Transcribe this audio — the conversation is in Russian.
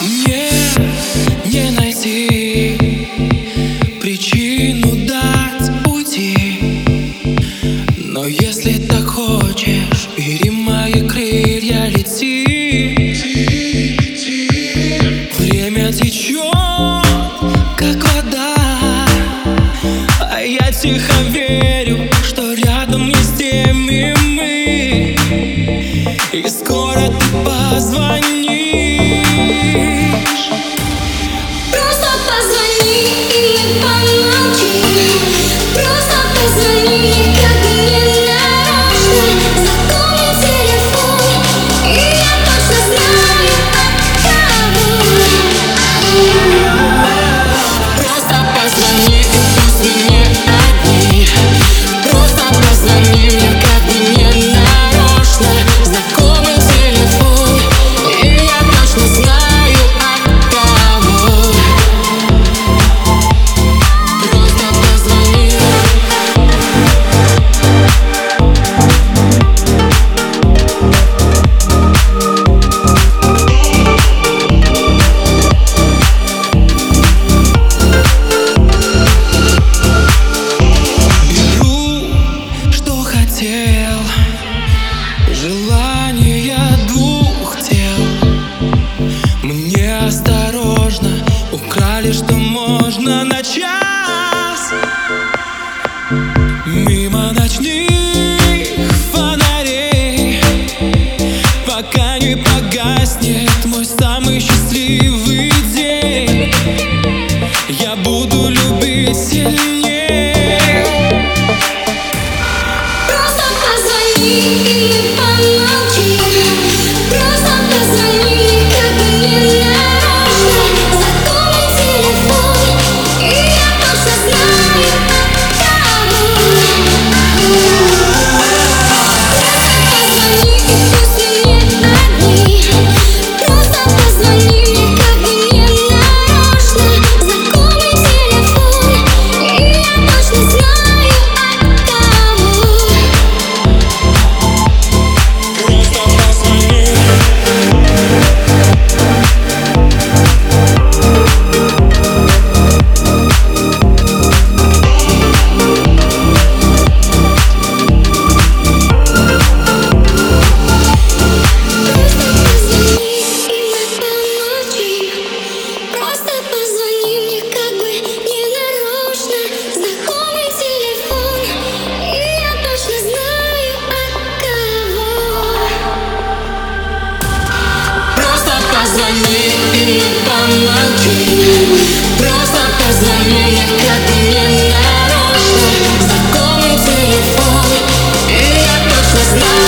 Мне не найти причину дать уйти Но если так хочешь, бери мои крылья, лети. осторожно Украли, что можно на час. Мимо ночных фонарей Пока не погаснет мой самый счастливый день. Я буду любить сильнее. Просто позвони или me.